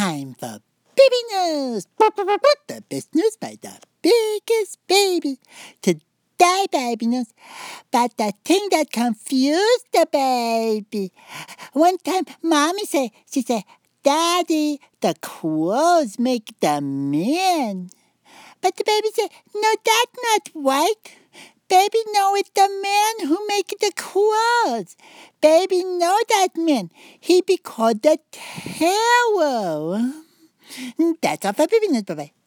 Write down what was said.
time for baby news. The best news by the biggest baby. Today, baby news about the thing that confused the baby. One time, mommy said, she said, Daddy, the clothes make the man. But the baby said, no, that's not right. Baby know it's the man who make the clothes. Baby know that man. He be called the terror. Mm, that's all for baby news. Bye-bye.